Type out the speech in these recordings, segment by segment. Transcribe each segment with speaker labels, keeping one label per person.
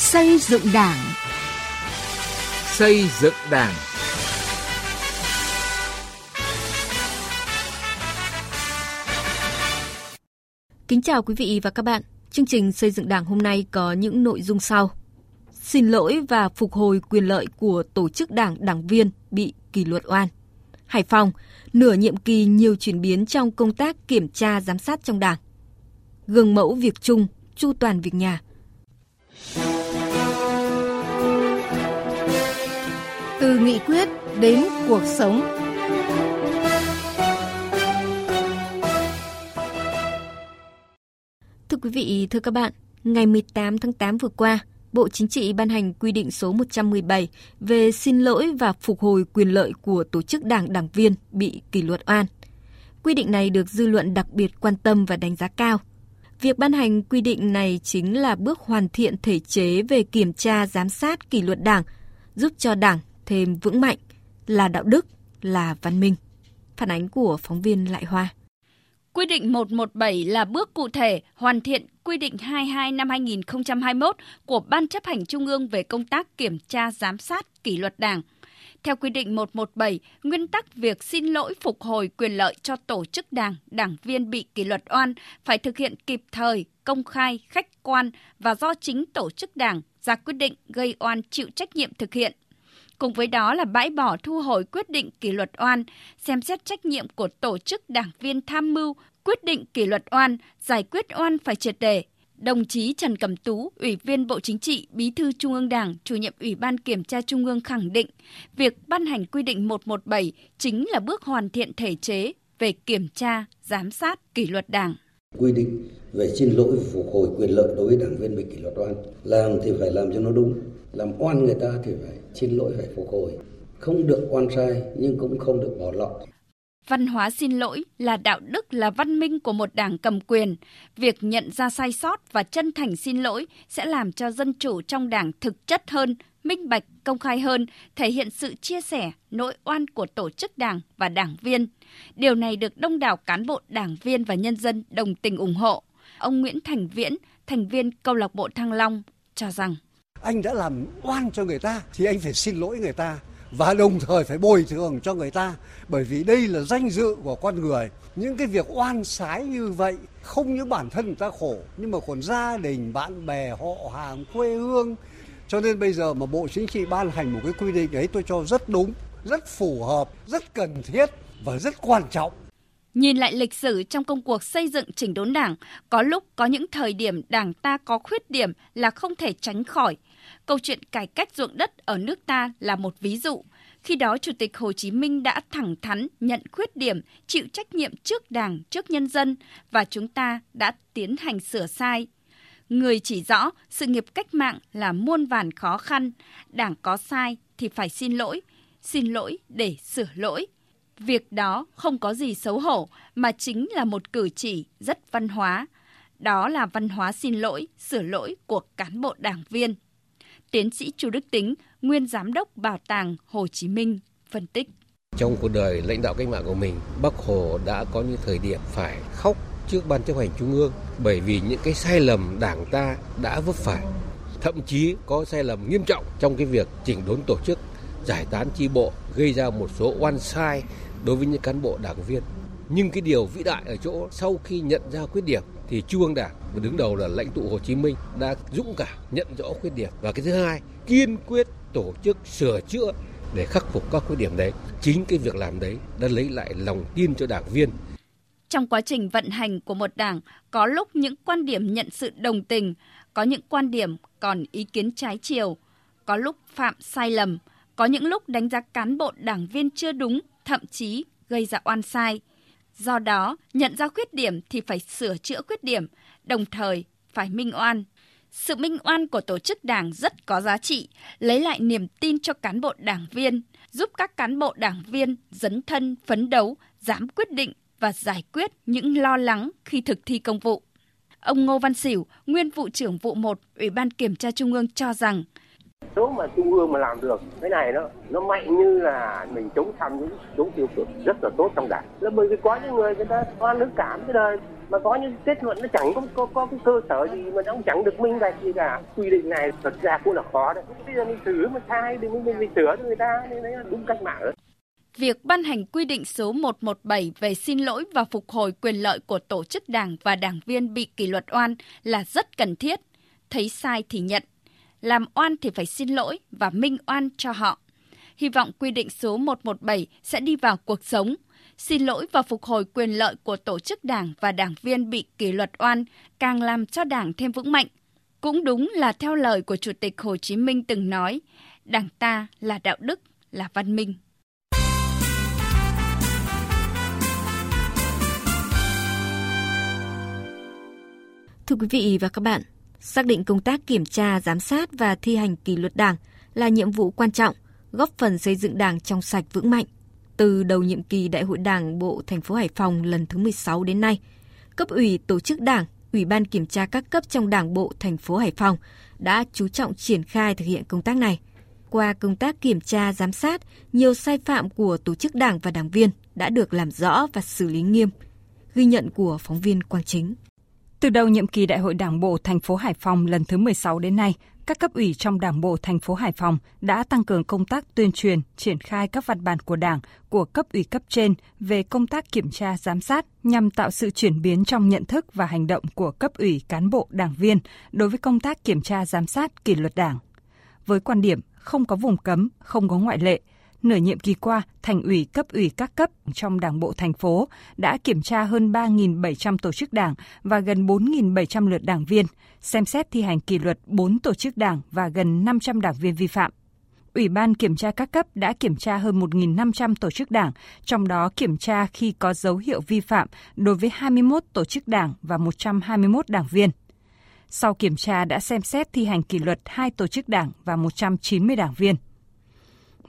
Speaker 1: Xây dựng Đảng.
Speaker 2: Xây dựng Đảng.
Speaker 3: Kính chào quý vị và các bạn. Chương trình xây dựng Đảng hôm nay có những nội dung sau. Xin lỗi và phục hồi quyền lợi của tổ chức đảng đảng viên bị kỷ luật oan. Hải Phòng, nửa nhiệm kỳ nhiều chuyển biến trong công tác kiểm tra giám sát trong đảng. Gương mẫu việc chung, chu toàn việc nhà.
Speaker 1: Từ nghị quyết đến cuộc sống.
Speaker 3: Thưa quý vị, thưa các bạn, ngày 18 tháng 8 vừa qua, Bộ Chính trị ban hành quy định số 117 về xin lỗi và phục hồi quyền lợi của tổ chức đảng đảng viên bị kỷ luật oan. Quy định này được dư luận đặc biệt quan tâm và đánh giá cao. Việc ban hành quy định này chính là bước hoàn thiện thể chế về kiểm tra giám sát kỷ luật đảng, giúp cho đảng thêm vững mạnh, là đạo đức, là văn minh. Phản ánh của phóng viên Lại Hoa.
Speaker 4: Quy định 117 là bước cụ thể hoàn thiện quy định 22 năm 2021 của Ban chấp hành Trung ương về công tác kiểm tra giám sát kỷ luật Đảng. Theo quy định 117, nguyên tắc việc xin lỗi phục hồi quyền lợi cho tổ chức đảng, đảng viên bị kỷ luật oan phải thực hiện kịp thời, công khai, khách quan và do chính tổ chức đảng ra quyết định gây oan chịu trách nhiệm thực hiện. Cùng với đó là bãi bỏ thu hồi quyết định kỷ luật oan, xem xét trách nhiệm của tổ chức đảng viên tham mưu, quyết định kỷ luật oan, giải quyết oan phải triệt đề. Đồng chí Trần Cẩm Tú, Ủy viên Bộ Chính trị, Bí thư Trung ương Đảng, Chủ nhiệm Ủy ban Kiểm tra Trung ương khẳng định, việc ban hành quy định 117 chính là bước hoàn thiện thể chế về kiểm tra, giám sát kỷ luật Đảng.
Speaker 5: Quy định về xin lỗi phục hồi quyền lợi đối với đảng viên bị kỷ luật oan, làm thì phải làm cho nó đúng, làm oan người ta thì phải xin lỗi phải phục hồi, không được oan sai nhưng cũng không được bỏ lọt.
Speaker 4: Văn hóa xin lỗi là đạo đức là văn minh của một đảng cầm quyền. Việc nhận ra sai sót và chân thành xin lỗi sẽ làm cho dân chủ trong đảng thực chất hơn, minh bạch, công khai hơn, thể hiện sự chia sẻ, nỗi oan của tổ chức đảng và đảng viên. Điều này được đông đảo cán bộ, đảng viên và nhân dân đồng tình ủng hộ. Ông Nguyễn Thành Viễn, thành viên câu lạc bộ Thăng Long, cho rằng
Speaker 6: anh đã làm oan cho người ta thì anh phải xin lỗi người ta và đồng thời phải bồi thường cho người ta. Bởi vì đây là danh dự của con người. Những cái việc oan sái như vậy không những bản thân người ta khổ nhưng mà còn gia đình bạn bè họ hàng quê hương. Cho nên bây giờ mà bộ chính trị ban hành một cái quy định ấy tôi cho rất đúng rất phù hợp rất cần thiết và rất quan trọng.
Speaker 4: Nhìn lại lịch sử trong công cuộc xây dựng chỉnh đốn đảng, có lúc có những thời điểm đảng ta có khuyết điểm là không thể tránh khỏi. Câu chuyện cải cách ruộng đất ở nước ta là một ví dụ. Khi đó Chủ tịch Hồ Chí Minh đã thẳng thắn nhận khuyết điểm, chịu trách nhiệm trước Đảng, trước nhân dân và chúng ta đã tiến hành sửa sai. Người chỉ rõ sự nghiệp cách mạng là muôn vàn khó khăn, Đảng có sai thì phải xin lỗi, xin lỗi để sửa lỗi. Việc đó không có gì xấu hổ mà chính là một cử chỉ rất văn hóa. Đó là văn hóa xin lỗi, sửa lỗi của cán bộ đảng viên. Tiến sĩ Chu Đức Tính, nguyên giám đốc Bảo tàng Hồ Chí Minh, phân tích.
Speaker 7: Trong cuộc đời lãnh đạo cách mạng của mình, Bác Hồ đã có những thời điểm phải khóc trước Ban chấp hành Trung ương bởi vì những cái sai lầm đảng ta đã vấp phải. Thậm chí có sai lầm nghiêm trọng trong cái việc chỉnh đốn tổ chức, giải tán chi bộ, gây ra một số oan sai đối với những cán bộ đảng viên. Nhưng cái điều vĩ đại ở chỗ sau khi nhận ra khuyết điểm thì Trung ương Đảng và đứng đầu là lãnh tụ Hồ Chí Minh đã dũng cảm nhận rõ khuyết điểm và cái thứ hai kiên quyết tổ chức sửa chữa để khắc phục các khuyết điểm đấy. Chính cái việc làm đấy đã lấy lại lòng tin cho đảng viên.
Speaker 4: Trong quá trình vận hành của một đảng, có lúc những quan điểm nhận sự đồng tình, có những quan điểm còn ý kiến trái chiều, có lúc phạm sai lầm, có những lúc đánh giá cán bộ đảng viên chưa đúng, thậm chí gây ra oan sai. Do đó, nhận ra khuyết điểm thì phải sửa chữa khuyết điểm, đồng thời phải minh oan. Sự minh oan của tổ chức đảng rất có giá trị, lấy lại niềm tin cho cán bộ đảng viên, giúp các cán bộ đảng viên dấn thân, phấn đấu, dám quyết định và giải quyết những lo lắng khi thực thi công vụ. Ông Ngô Văn Sỉu, nguyên vụ trưởng vụ 1 Ủy ban Kiểm tra Trung ương cho rằng,
Speaker 2: số mà trung ương mà làm được cái này nó nó mạnh như là mình chống tham nhũng chống tiêu cực rất là tốt trong đảng. Là bởi vì có những người người ta oan nước cảm cái đời mà có những kết luận nó chẳng có có, có cái cơ sở gì mà nó cũng chẳng được minh bạch gì cả. Quy định này thật ra cũng là khó đấy. Bây giờ mình sửa mà sai thì mình mình sửa cho người ta nên đấy là đúng cách mạng đấy.
Speaker 4: Việc ban hành quy định số 117 về xin lỗi và phục hồi quyền lợi của tổ chức đảng và đảng viên bị kỷ luật oan là rất cần thiết. Thấy sai thì nhận, làm oan thì phải xin lỗi và minh oan cho họ. Hy vọng quy định số 117 sẽ đi vào cuộc sống, xin lỗi và phục hồi quyền lợi của tổ chức đảng và đảng viên bị kỷ luật oan càng làm cho đảng thêm vững mạnh. Cũng đúng là theo lời của Chủ tịch Hồ Chí Minh từng nói, đảng ta là đạo đức, là văn minh.
Speaker 3: Thưa quý vị và các bạn, xác định công tác kiểm tra, giám sát và thi hành kỷ luật đảng là nhiệm vụ quan trọng, góp phần xây dựng đảng trong sạch vững mạnh. Từ đầu nhiệm kỳ Đại hội Đảng Bộ thành phố Hải Phòng lần thứ 16 đến nay, cấp ủy tổ chức đảng, Ủy ban kiểm tra các cấp trong Đảng bộ thành phố Hải Phòng đã chú trọng triển khai thực hiện công tác này. Qua công tác kiểm tra giám sát, nhiều sai phạm của tổ chức đảng và đảng viên đã được làm rõ và xử lý nghiêm. Ghi nhận của phóng viên Quang Chính.
Speaker 8: Từ đầu nhiệm kỳ Đại hội Đảng bộ thành phố Hải Phòng lần thứ 16 đến nay, các cấp ủy trong Đảng bộ thành phố Hải Phòng đã tăng cường công tác tuyên truyền, triển khai các văn bản của Đảng, của cấp ủy cấp trên về công tác kiểm tra giám sát nhằm tạo sự chuyển biến trong nhận thức và hành động của cấp ủy cán bộ đảng viên đối với công tác kiểm tra giám sát kỷ luật Đảng. Với quan điểm không có vùng cấm, không có ngoại lệ, nửa nhiệm kỳ qua, thành ủy cấp ủy các cấp trong Đảng bộ thành phố đã kiểm tra hơn 3.700 tổ chức đảng và gần 4.700 lượt đảng viên, xem xét thi hành kỷ luật 4 tổ chức đảng và gần 500 đảng viên vi phạm. Ủy ban kiểm tra các cấp đã kiểm tra hơn 1.500 tổ chức đảng, trong đó kiểm tra khi có dấu hiệu vi phạm đối với 21 tổ chức đảng và 121 đảng viên. Sau kiểm tra đã xem xét thi hành kỷ luật hai tổ chức đảng và 190 đảng viên.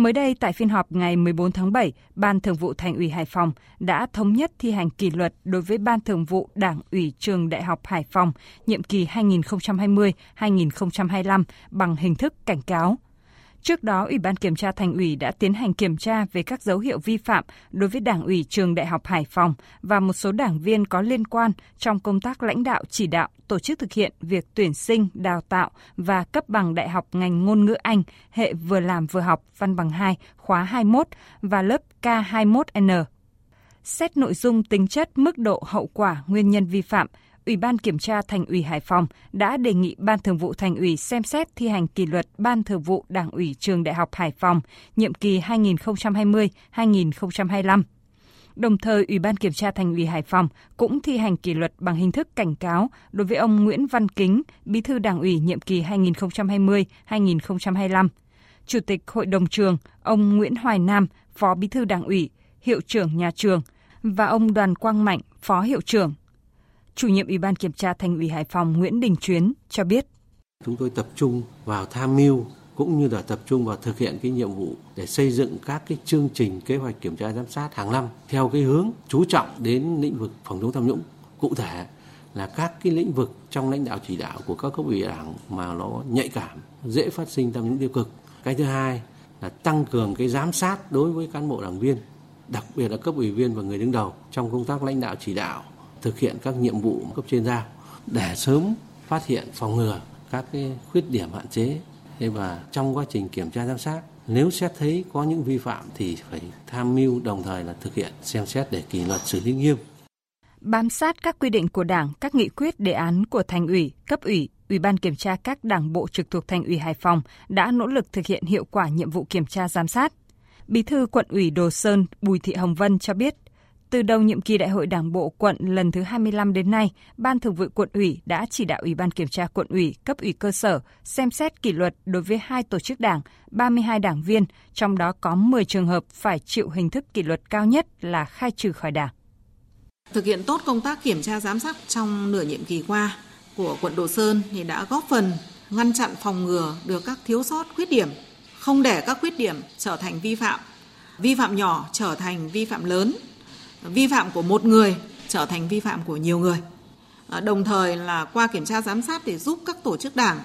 Speaker 8: Mới đây tại phiên họp ngày 14 tháng 7, Ban Thường vụ Thành ủy Hải Phòng đã thống nhất thi hành kỷ luật đối với Ban Thường vụ Đảng ủy Trường Đại học Hải Phòng nhiệm kỳ 2020-2025 bằng hình thức cảnh cáo. Trước đó, Ủy ban Kiểm tra Thành ủy đã tiến hành kiểm tra về các dấu hiệu vi phạm đối với Đảng ủy Trường Đại học Hải Phòng và một số đảng viên có liên quan trong công tác lãnh đạo chỉ đạo tổ chức thực hiện việc tuyển sinh, đào tạo và cấp bằng đại học ngành ngôn ngữ Anh, hệ vừa làm vừa học văn bằng 2, khóa 21 và lớp K21N. Xét nội dung tính chất, mức độ, hậu quả, nguyên nhân vi phạm, Ủy ban Kiểm tra Thành ủy Hải Phòng đã đề nghị Ban Thường vụ Thành ủy xem xét thi hành kỷ luật Ban Thường vụ Đảng ủy Trường Đại học Hải Phòng nhiệm kỳ 2020-2025. Đồng thời, Ủy ban Kiểm tra Thành ủy Hải Phòng cũng thi hành kỷ luật bằng hình thức cảnh cáo đối với ông Nguyễn Văn Kính, Bí thư Đảng ủy nhiệm kỳ 2020-2025. Chủ tịch Hội đồng trường, ông Nguyễn Hoài Nam, Phó Bí thư Đảng ủy, Hiệu trưởng nhà trường và ông Đoàn Quang Mạnh, Phó Hiệu trưởng. Chủ nhiệm Ủy ban Kiểm tra Thành ủy Hải Phòng Nguyễn Đình Chuyến cho biết.
Speaker 7: Chúng tôi tập trung vào tham mưu cũng như là tập trung vào thực hiện cái nhiệm vụ để xây dựng các cái chương trình kế hoạch kiểm tra giám sát hàng năm theo cái hướng chú trọng đến lĩnh vực phòng chống tham nhũng. Cụ thể là các cái lĩnh vực trong lãnh đạo chỉ đạo của các cấp ủy đảng mà nó nhạy cảm, dễ phát sinh tham nhũng tiêu cực. Cái thứ hai là tăng cường cái giám sát đối với cán bộ đảng viên, đặc biệt là cấp ủy viên và người đứng đầu trong công tác lãnh đạo chỉ đạo thực hiện các nhiệm vụ cấp trên giao để sớm phát hiện phòng ngừa các cái khuyết điểm hạn chế và trong quá trình kiểm tra giám sát nếu xét thấy có những vi phạm thì phải tham mưu đồng thời là thực hiện xem xét để kỷ luật xử lý nghiêm
Speaker 8: bám sát các quy định của Đảng, các nghị quyết đề án của Thành ủy, cấp ủy, Ủy ban kiểm tra các đảng bộ trực thuộc Thành ủy Hải Phòng đã nỗ lực thực hiện hiệu quả nhiệm vụ kiểm tra giám sát. Bí thư quận ủy Đồ Sơn Bùi Thị Hồng Vân cho biết, từ đầu nhiệm kỳ Đại hội Đảng bộ quận lần thứ 25 đến nay, Ban Thường vụ quận ủy đã chỉ đạo Ủy ban kiểm tra quận ủy, cấp ủy cơ sở xem xét kỷ luật đối với hai tổ chức đảng, 32 đảng viên, trong đó có 10 trường hợp phải chịu hình thức kỷ luật cao nhất là khai trừ khỏi đảng.
Speaker 9: Thực hiện tốt công tác kiểm tra giám sát trong nửa nhiệm kỳ qua của quận Đồ Sơn thì đã góp phần ngăn chặn phòng ngừa được các thiếu sót khuyết điểm, không để các khuyết điểm trở thành vi phạm, vi phạm nhỏ trở thành vi phạm lớn vi phạm của một người trở thành vi phạm của nhiều người. À, đồng thời là qua kiểm tra giám sát để giúp các tổ chức đảng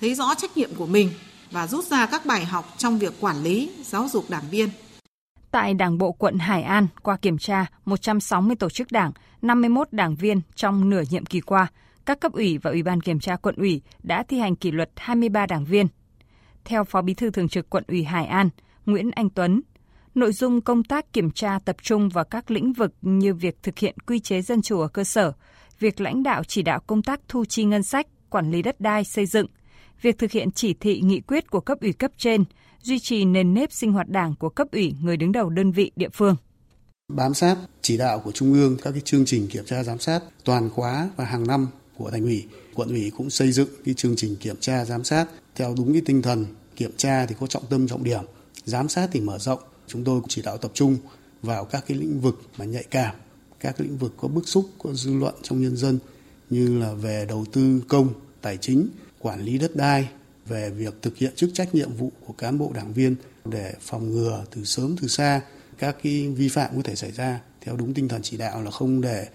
Speaker 9: thấy rõ trách nhiệm của mình và rút ra các bài học trong việc quản lý, giáo dục đảng viên.
Speaker 8: Tại Đảng bộ quận Hải An, qua kiểm tra 160 tổ chức đảng, 51 đảng viên trong nửa nhiệm kỳ qua, các cấp ủy và Ủy ban kiểm tra quận ủy đã thi hành kỷ luật 23 đảng viên. Theo Phó Bí thư Thường trực quận ủy Hải An, Nguyễn Anh Tuấn, nội dung công tác kiểm tra tập trung vào các lĩnh vực như việc thực hiện quy chế dân chủ ở cơ sở, việc lãnh đạo chỉ đạo công tác thu chi ngân sách, quản lý đất đai xây dựng, việc thực hiện chỉ thị nghị quyết của cấp ủy cấp trên, duy trì nền nếp sinh hoạt đảng của cấp ủy người đứng đầu đơn vị địa phương.
Speaker 10: Bám sát chỉ đạo của Trung ương các cái chương trình kiểm tra giám sát toàn khóa và hàng năm của thành ủy, quận ủy cũng xây dựng cái chương trình kiểm tra giám sát theo đúng cái tinh thần kiểm tra thì có trọng tâm trọng điểm, giám sát thì mở rộng. Chúng tôi chỉ đạo tập trung vào các cái lĩnh vực mà nhạy cảm, các cái lĩnh vực có bức xúc, có dư luận trong nhân dân như là về đầu tư công, tài chính, quản lý đất đai, về việc thực hiện chức trách nhiệm vụ của cán bộ đảng viên để phòng ngừa từ sớm từ xa các cái vi phạm có thể xảy ra theo đúng tinh thần chỉ đạo là không để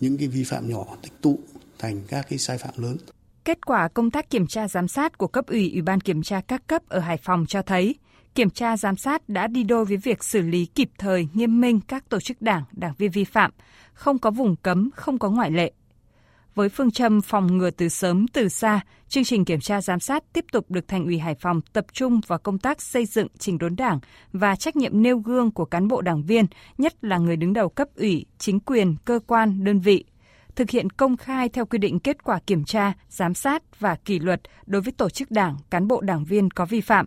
Speaker 10: những cái vi phạm nhỏ tích tụ thành các cái sai phạm lớn.
Speaker 8: Kết quả công tác kiểm tra giám sát của cấp ủy Ủy ban kiểm tra các cấp ở Hải Phòng cho thấy, kiểm tra giám sát đã đi đôi với việc xử lý kịp thời nghiêm minh các tổ chức đảng, đảng viên vi phạm, không có vùng cấm, không có ngoại lệ. Với phương châm phòng ngừa từ sớm từ xa, chương trình kiểm tra giám sát tiếp tục được Thành ủy Hải Phòng tập trung vào công tác xây dựng chỉnh đốn đảng và trách nhiệm nêu gương của cán bộ đảng viên, nhất là người đứng đầu cấp ủy, chính quyền, cơ quan, đơn vị, thực hiện công khai theo quy định kết quả kiểm tra, giám sát và kỷ luật đối với tổ chức đảng, cán bộ đảng viên có vi phạm.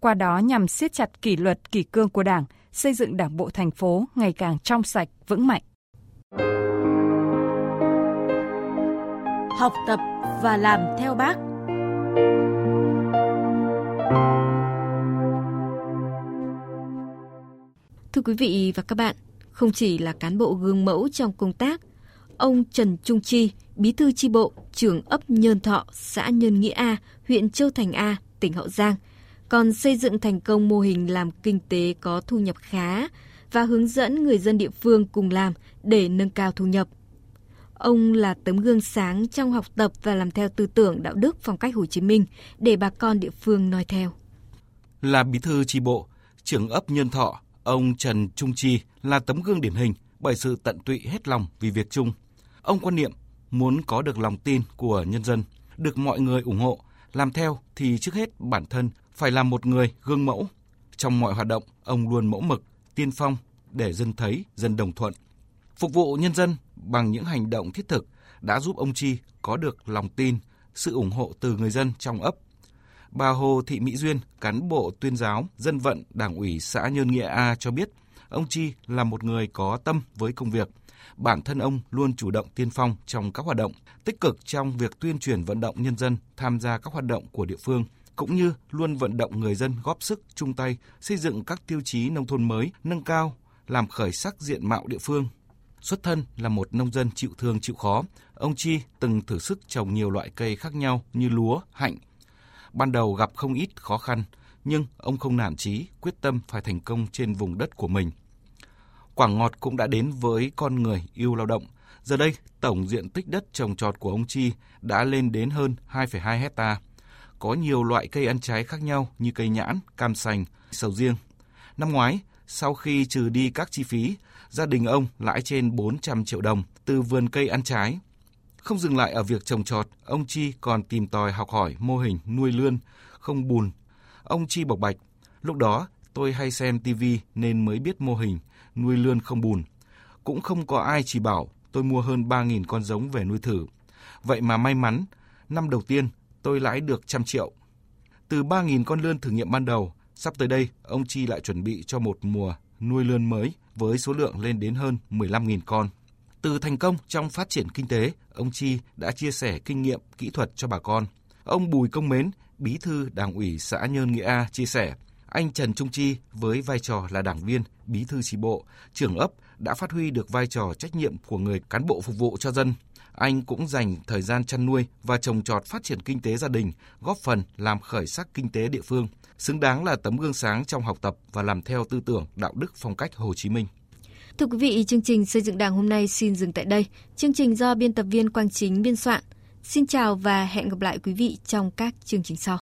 Speaker 8: Qua đó nhằm siết chặt kỷ luật, kỷ cương của Đảng, xây dựng Đảng bộ thành phố ngày càng trong sạch, vững mạnh.
Speaker 1: Học tập và làm theo bác.
Speaker 3: Thưa quý vị và các bạn, không chỉ là cán bộ gương mẫu trong công tác ông Trần Trung Chi, bí thư chi bộ, trưởng ấp Nhơn Thọ, xã Nhơn Nghĩa A, huyện Châu Thành A, tỉnh Hậu Giang, còn xây dựng thành công mô hình làm kinh tế có thu nhập khá và hướng dẫn người dân địa phương cùng làm để nâng cao thu nhập. Ông là tấm gương sáng trong học tập và làm theo tư tưởng đạo đức phong cách Hồ Chí Minh để bà con địa phương noi theo.
Speaker 11: Là bí thư tri bộ, trưởng ấp Nhân Thọ, ông Trần Trung Chi là tấm gương điển hình bởi sự tận tụy hết lòng vì việc chung. Ông quan niệm muốn có được lòng tin của nhân dân, được mọi người ủng hộ, làm theo thì trước hết bản thân phải là một người gương mẫu. Trong mọi hoạt động, ông luôn mẫu mực, tiên phong để dân thấy, dân đồng thuận. Phục vụ nhân dân bằng những hành động thiết thực đã giúp ông Chi có được lòng tin, sự ủng hộ từ người dân trong ấp. Bà Hồ Thị Mỹ Duyên, cán bộ tuyên giáo, dân vận Đảng ủy xã Nhơn Nghĩa A cho biết, ông Chi là một người có tâm với công việc, bản thân ông luôn chủ động tiên phong trong các hoạt động, tích cực trong việc tuyên truyền vận động nhân dân tham gia các hoạt động của địa phương, cũng như luôn vận động người dân góp sức chung tay xây dựng các tiêu chí nông thôn mới, nâng cao, làm khởi sắc diện mạo địa phương. Xuất thân là một nông dân chịu thương chịu khó, ông Chi từng thử sức trồng nhiều loại cây khác nhau như lúa, hạnh. Ban đầu gặp không ít khó khăn, nhưng ông không nản chí, quyết tâm phải thành công trên vùng đất của mình – Quả ngọt cũng đã đến với con người yêu lao động. Giờ đây, tổng diện tích đất trồng trọt của ông Chi đã lên đến hơn 2,2 hecta. Có nhiều loại cây ăn trái khác nhau như cây nhãn, cam sành, sầu riêng. Năm ngoái, sau khi trừ đi các chi phí, gia đình ông lãi trên 400 triệu đồng từ vườn cây ăn trái. Không dừng lại ở việc trồng trọt, ông Chi còn tìm tòi học hỏi mô hình nuôi lươn, không bùn. Ông Chi bộc bạch, lúc đó tôi hay xem TV nên mới biết mô hình nuôi lươn không bùn. Cũng không có ai chỉ bảo tôi mua hơn 3.000 con giống về nuôi thử. Vậy mà may mắn, năm đầu tiên tôi lãi được trăm triệu. Từ 3.000 con lươn thử nghiệm ban đầu, sắp tới đây ông Chi lại chuẩn bị cho một mùa nuôi lươn mới với số lượng lên đến hơn 15.000 con. Từ thành công trong phát triển kinh tế, ông Chi đã chia sẻ kinh nghiệm kỹ thuật cho bà con. Ông Bùi Công Mến, bí thư Đảng ủy xã Nhơn Nghĩa A chia sẻ, anh Trần Trung Chi với vai trò là đảng viên, bí thư chi bộ, trưởng ấp đã phát huy được vai trò trách nhiệm của người cán bộ phục vụ cho dân. Anh cũng dành thời gian chăn nuôi và trồng trọt phát triển kinh tế gia đình, góp phần làm khởi sắc kinh tế địa phương, xứng đáng là tấm gương sáng trong học tập và làm theo tư tưởng đạo đức phong cách Hồ Chí Minh.
Speaker 3: Thưa quý vị, chương trình xây dựng Đảng hôm nay xin dừng tại đây. Chương trình do biên tập viên Quang Chính biên soạn. Xin chào và hẹn gặp lại quý vị trong các chương trình sau.